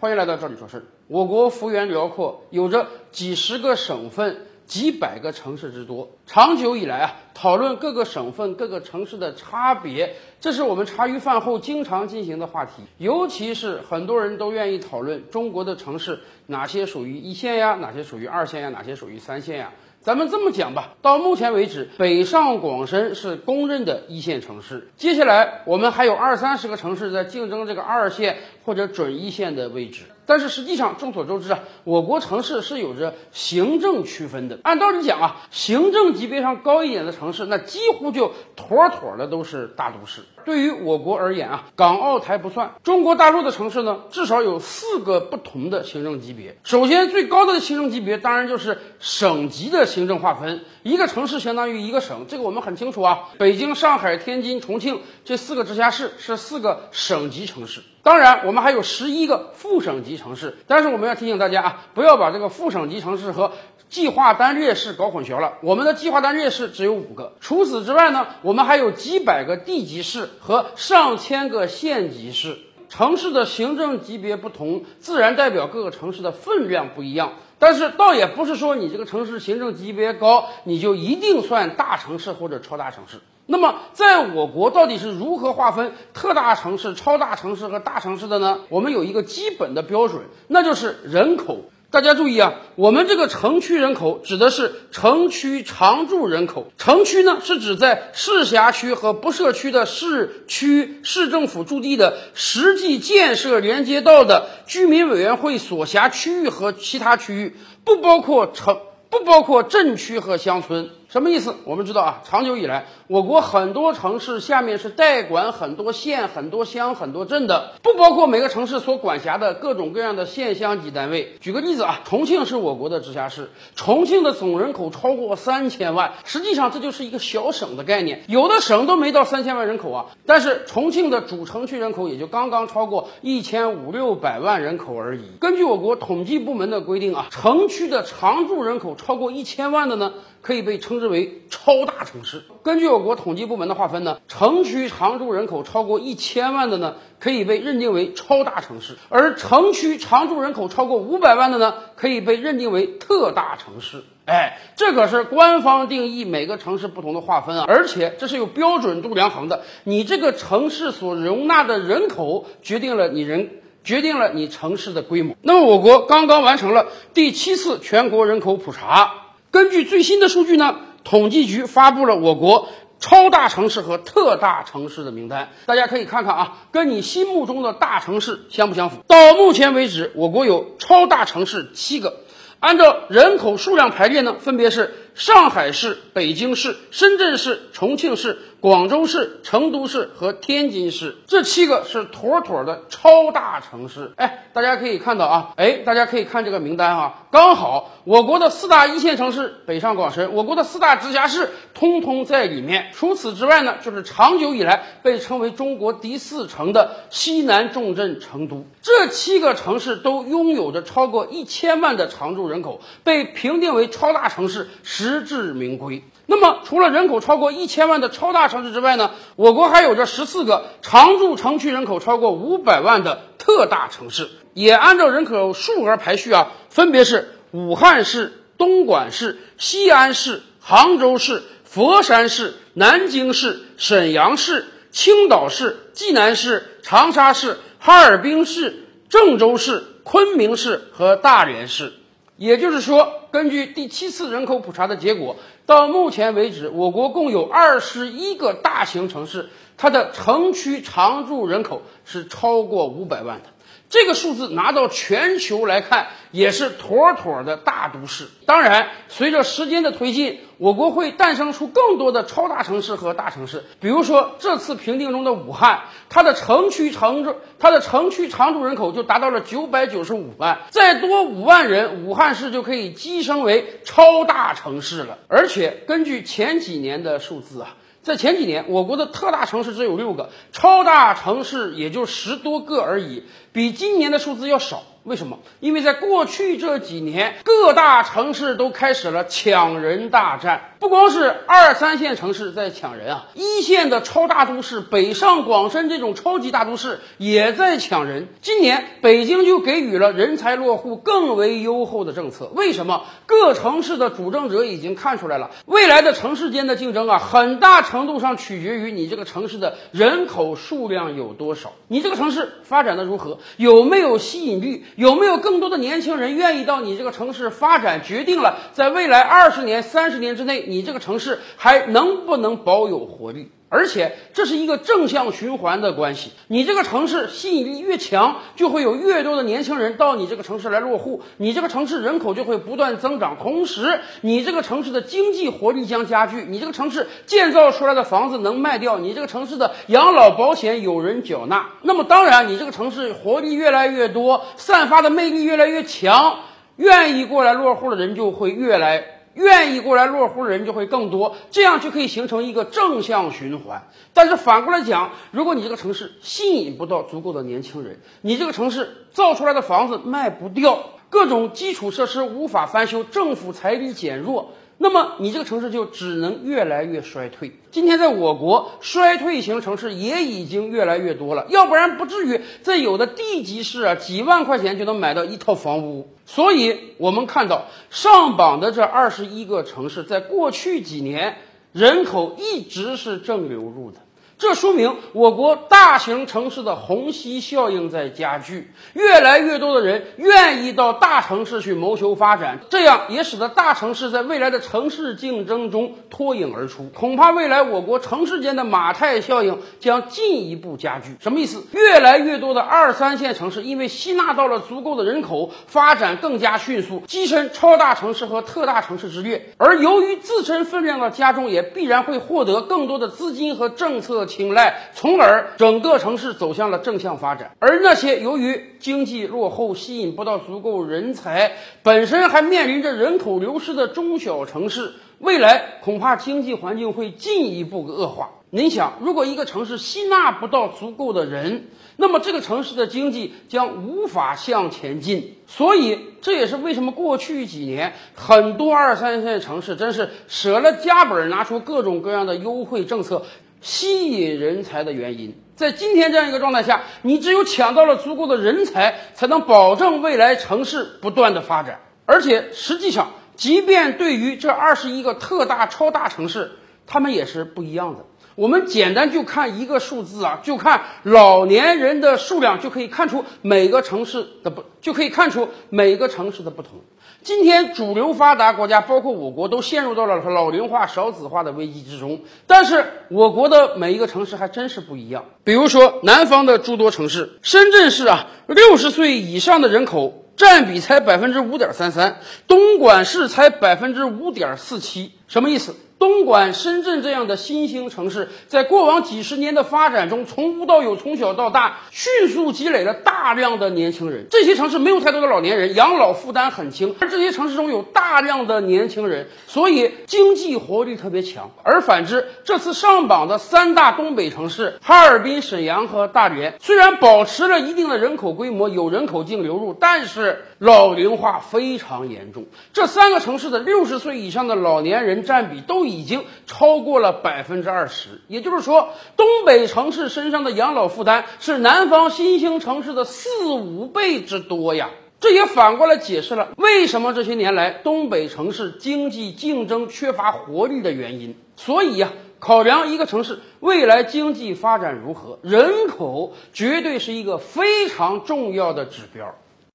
欢迎来到这里说事儿。我国幅员辽阔，有着几十个省份、几百个城市之多。长久以来啊，讨论各个省份、各个城市的差别，这是我们茶余饭后经常进行的话题。尤其是很多人都愿意讨论中国的城市哪些属于一线呀，哪些属于二线呀，哪些属于三线呀。咱们这么讲吧，到目前为止，北上广深是公认的一线城市。接下来，我们还有二三十个城市在竞争这个二线或者准一线的位置。但是实际上，众所周知啊，我国城市是有着行政区分的。按道理讲啊，行政级别上高一点的城市，那几乎就妥妥的都是大都市。对于我国而言啊，港澳台不算，中国大陆的城市呢，至少有四个不同的行政级别。首先，最高的行政级别当然就是省级的行政划分，一个城市相当于一个省，这个我们很清楚啊。北京、上海、天津、重庆这四个直辖市是四个省级城市。当然，我们还有十一个副省级城市，但是我们要提醒大家啊，不要把这个副省级城市和计划单列市搞混淆了。我们的计划单列市只有五个，除此之外呢，我们还有几百个地级市和上千个县级市。城市的行政级别不同，自然代表各个城市的分量不一样。但是倒也不是说你这个城市行政级别高，你就一定算大城市或者超大城市。那么，在我国到底是如何划分特大城市、超大城市和大城市的呢？我们有一个基本的标准，那就是人口。大家注意啊，我们这个城区人口指的是城区常住人口。城区呢，是指在市辖区和不设区的市区市政府驻地的实际建设连接到的居民委员会所辖区域和其他区域，不包括城，不包括镇区和乡村。什么意思？我们知道啊，长久以来，我国很多城市下面是代管很多县、很多乡、很多镇的，不包括每个城市所管辖的各种各样的县乡级单位。举个例子啊，重庆是我国的直辖市，重庆的总人口超过三千万，实际上这就是一个小省的概念，有的省都没到三千万人口啊。但是重庆的主城区人口也就刚刚超过一千五六百万人口而已。根据我国统计部门的规定啊，城区的常住人口超过一千万的呢？可以被称之为超大城市。根据我国统计部门的划分呢，城区常住人口超过一千万的呢，可以被认定为超大城市；而城区常住人口超过五百万的呢，可以被认定为特大城市。哎，这可是官方定义每个城市不同的划分啊，而且这是有标准度量衡的。你这个城市所容纳的人口，决定了你人，决定了你城市的规模。那么，我国刚刚完成了第七次全国人口普查。根据最新的数据呢，统计局发布了我国超大城市和特大城市的名单，大家可以看看啊，跟你心目中的大城市相不相符？到目前为止，我国有超大城市七个，按照人口数量排列呢，分别是上海市、北京市、深圳市、重庆市。广州市、成都市和天津市这七个是妥妥的超大城市。哎，大家可以看到啊，哎，大家可以看这个名单啊，刚好我国的四大一线城市北上广深，我国的四大直辖市通通在里面。除此之外呢，就是长久以来被称为中国第四城的西南重镇成都。这七个城市都拥有着超过一千万的常住人口，被评定为超大城市，实至名归。那么，除了人口超过一千万的超大城市之外呢，我国还有着十四个常住城区人口超过五百万的特大城市，也按照人口数额排序啊，分别是武汉市、东莞市、西安市、杭州市、佛山市、南京市、沈阳市、青岛市、济南市、长沙市、哈尔滨市、郑州市、昆明市和大连市。也就是说，根据第七次人口普查的结果。到目前为止，我国共有二十一个大型城市，它的城区常住人口是超过五百万的。这个数字拿到全球来看，也是妥妥的大都市。当然，随着时间的推进，我国会诞生出更多的超大城市和大城市。比如说，这次评定中的武汉，它的城区常住，它的城区常住人口就达到了九百九十五万，再多五万人，武汉市就可以跻身为超大城市了。而且，根据前几年的数字啊。在前几年，我国的特大城市只有六个，超大城市也就十多个而已。比今年的数字要少。为什么？因为在过去这几年，各大城市都开始了抢人大战。不光是二三线城市在抢人啊，一线的超大都市北上广深这种超级大都市也在抢人。今年北京就给予了人才落户更为优厚的政策。为什么？各城市的主政者已经看出来了，未来的城市间的竞争啊，很大程度上取决于你这个城市的人口数量有多少，你这个城市发展的如何，有没有吸引力。有没有更多的年轻人愿意到你这个城市发展？决定了在未来二十年、三十年之内，你这个城市还能不能保有活力？而且这是一个正向循环的关系。你这个城市吸引力越强，就会有越多的年轻人到你这个城市来落户，你这个城市人口就会不断增长。同时，你这个城市的经济活力将加剧，你这个城市建造出来的房子能卖掉，你这个城市的养老保险有人缴纳。那么，当然，你这个城市活力越来越多，散发的魅力越来越强，愿意过来落户的人就会越来。愿意过来落户的人就会更多，这样就可以形成一个正向循环。但是反过来讲，如果你这个城市吸引不到足够的年轻人，你这个城市造出来的房子卖不掉，各种基础设施无法翻修，政府财力减弱。那么你这个城市就只能越来越衰退。今天在我国，衰退型城市也已经越来越多了，要不然不至于在有的地级市啊，几万块钱就能买到一套房屋。所以，我们看到上榜的这二十一个城市，在过去几年人口一直是正流入的。这说明我国大型城市的虹吸效应在加剧，越来越多的人愿意到大城市去谋求发展，这样也使得大城市在未来的城市竞争中脱颖而出。恐怕未来我国城市间的马太效应将进一步加剧。什么意思？越来越多的二三线城市因为吸纳到了足够的人口，发展更加迅速，跻身超大城市和特大城市之列。而由于自身分量的加重，也必然会获得更多的资金和政策。青睐，从而整个城市走向了正向发展。而那些由于经济落后、吸引不到足够人才，本身还面临着人口流失的中小城市，未来恐怕经济环境会进一步恶化。您想，如果一个城市吸纳不到足够的人，那么这个城市的经济将无法向前进。所以，这也是为什么过去几年很多二三线城市真是舍了家本，拿出各种各样的优惠政策。吸引人才的原因，在今天这样一个状态下，你只有抢到了足够的人才，才能保证未来城市不断的发展。而且，实际上，即便对于这二十一个特大、超大城市，他们也是不一样的。我们简单就看一个数字啊，就看老年人的数量，就可以看出每个城市的不，就可以看出每个城市的不同。今天主流发达国家，包括我国，都陷入到了老龄化、少子化的危机之中。但是我国的每一个城市还真是不一样。比如说南方的诸多城市，深圳市啊，六十岁以上的人口占比才百分之五点三三，东莞市才百分之五点四七，什么意思？东莞、深圳这样的新兴城市，在过往几十年的发展中，从无到有，从小到大，迅速积累了大量的年轻人。这些城市没有太多的老年人，养老负担很轻，而这些城市中有大量的年轻人，所以经济活力特别强。而反之，这次上榜的三大东北城市哈尔滨、沈阳和大连，虽然保持了一定的人口规模，有人口净流入，但是老龄化非常严重。这三个城市的六十岁以上的老年人占比都已。已经超过了百分之二十，也就是说，东北城市身上的养老负担是南方新兴城市的四五倍之多呀。这也反过来解释了为什么这些年来东北城市经济竞争缺乏活力的原因。所以呀，考量一个城市未来经济发展如何，人口绝对是一个非常重要的指标。